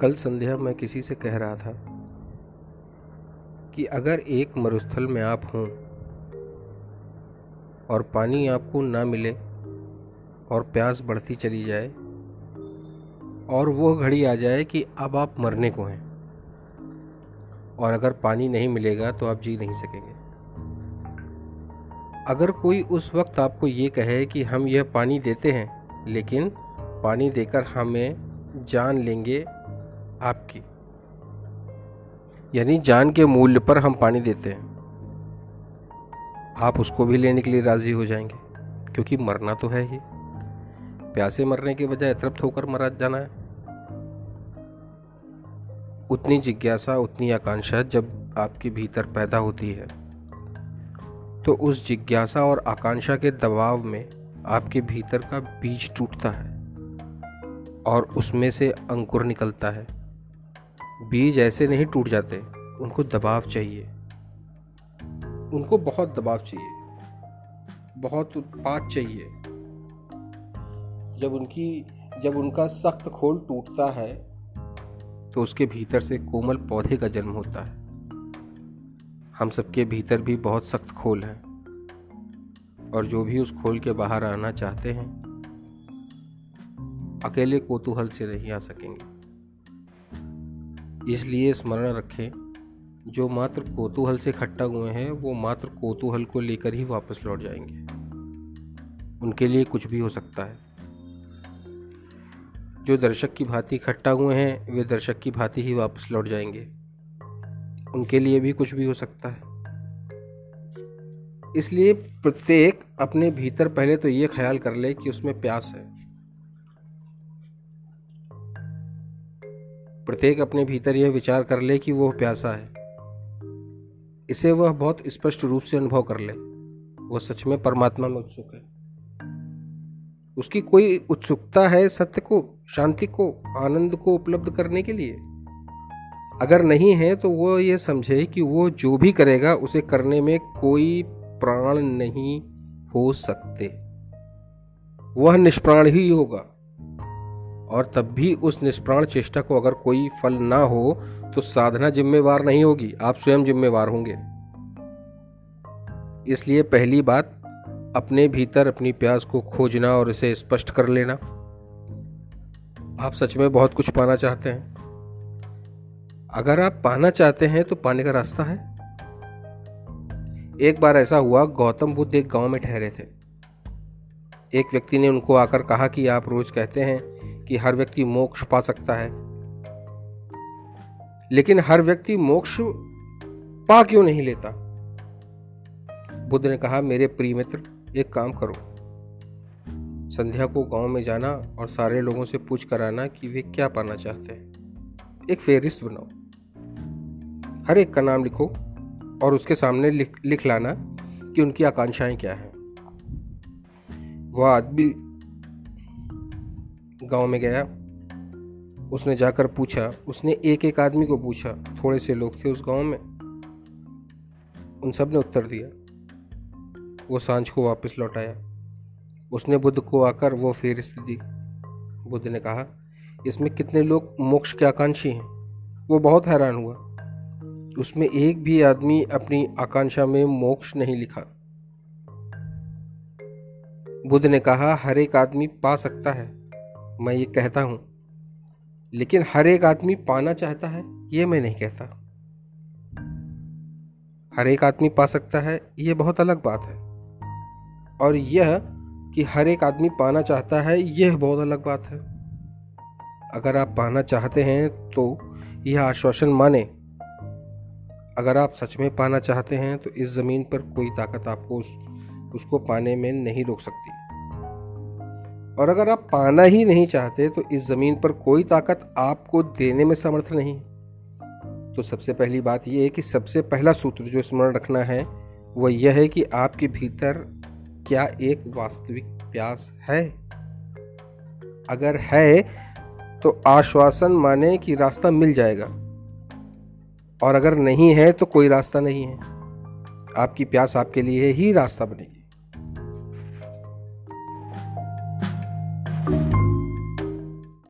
कल संध्या मैं किसी से कह रहा था कि अगर एक मरुस्थल में आप हों और पानी आपको ना मिले और प्यास बढ़ती चली जाए और वो घड़ी आ जाए कि अब आप मरने को हैं और अगर पानी नहीं मिलेगा तो आप जी नहीं सकेंगे। अगर कोई उस वक्त आपको ये कहे कि हम यह पानी देते हैं, लेकिन पानी देकर हमें जान लेंगे आपकी। यानी जान के मूल्य पर हम पानी देते हैं। आप उसको भी लेने के लिए राज़ी हो जाएँगे, क्योंकि मरना तो है ही। प्यासे मरने के बजाय तृप्त होकर मरा जाना है। उतनी जिज्ञासा, उतनी आकांक्षा जब आपके भीतर पैदा होती है तो उस जिज्ञासा और आकांक्षा के दबाव में आपके भीतर का बीज टूटता है और उसमें से अंकुर निकलता है। बीज ऐसे नहीं टूट जाते। उनको दबाव चाहिए। उनको बहुत दबाव चाहिए। बहुत उत्पाद चाहिए। जब उनकी, जब उनका सख्त खोल टूटता है तो उसके भीतर से कोमल पौधे का जन्म होता है। हम सबके भीतर भी बहुत सख्त खोल है। और जो भी उस खोल के बाहर आना चाहते हैं, अकेले कोतूहल से नहीं आ सकेंगे। इसलिए स्मरण रखें, जो मात्र कोतूहल से खट्टा हुए हैं, वो मात्र कोतूहल को लेकर ही वापस लौट जाएँगे। उनके लिए कुछ भी हो सकता है। जो दर्शक की भांति खट्टा हुए हैं, वे दर्शक की भांति ही वापस लौट जाएँगे। उनके लिए भी कुछ भी हो सकता है। इसलिए प्रत्येक अपने भीतर पहले तो ये ख्याल कर ले कि उसमें प्यास है। प्रत्येक अपने भीतर यह विचार कर ले कि वह प्यासा है। इसे वह बहुत स्पष्ट रूप से अनुभव कर ले। वह सच में परमात्मा में उत्सुक है। उसकी कोई उत्सुकता है सत्य को, शांति को, आनंद को उपलब्ध करने के लिए? अगर नहीं है तो वह यह समझे कि वो जो भी करेगा, उसे करने में कोई प्राण नहीं हो सकते। वह निष्प्राण ही होगा। और तब भी उस निष्प्राण चेष्टा को अगर कोई फल ना हो तो साधना जिम्मेवार नहीं होगी, आप स्वयं जिम्मेवार होंगे। इसलिए पहली बात, अपने भीतर अपनी प्यास को खोजना और इसे स्पष्ट कर लेना। आप सच में बहुत कुछ पाना चाहते हैं। अगर आप पाना चाहते हैं तो पाने का रास्ता है। एक बार ऐसा हुआ, गौतम बुद्ध एक गाँव में ठहरे थे। एक व्यक्ति ने उनको आकर कहा कि आप रोज कहते हैं कि हर व्यक्ति मोक्ष पा सकता है। लेकिन हर व्यक्ति मोक्ष पा क्यों नहीं लेता? बुद्ध ने कहा मेरे प्रिय मित्र एक काम करो। संध्या को गाँव में जाना और सारे लोगों से पूछ कर आना कि वे क्या पाना चाहते हैं। एक फेरिस्त बनाओ। हर एक का नाम लिखो और उसके सामने लिख, लिख लाना कि उनकी आकांक्षाएँ क्या हैं। वह आदमी गाँव में गया। उसने जाकर पूछा। उसने एक एक आदमी को पूछा। थोड़े से लोग थे उस गाँव में। उन सबने उत्तर दिया। वो साँझ को वापस लौट आया। उसने बुद्ध को आकर वो फेरिस्त दी बुद्ध ने कहा, इसमें कितने लोग मोक्ष के आकांक्षी हैं? वो बहुत हैरान हुआ। उसमें एक भी आदमी अपनी आकांक्षा में मोक्ष नहीं लिखा। बुद्ध ने कहा, हर एक आदमी पा सकता है। मैं ये कहता हूँ लेकिन हर एक आदमी पाना चाहता है ये मैं नहीं कहता। हर एक आदमी पा सकता है ये बहुत अलग बात है। और यह कि हर एक आदमी पाना चाहता है यह बहुत अलग बात है। अगर आप पाना चाहते हैं तो यह आश्वासन माने। अगर आप सच में पाना चाहते हैं तो इस ज़मीन पर कोई ताकत आपको उस, उसको पाने में नहीं रोक सकती। और अगर आप पाना ही नहीं चाहते तो इस ज़मीन पर कोई ताकत आपको देने में समर्थ नहीं। तो सबसे पहली बात यह है कि सबसे पहला सूत्र जो स्मरण रखना है, वह यह है कि आपके भीतर क्या एक वास्तविक प्यास है? अगर है तो आश्वासन माने कि रास्ता मिल जाएगा। और अगर नहीं है तो कोई रास्ता नहीं है। आपकी प्यास आपके लिए ही रास्ता बनेगी। you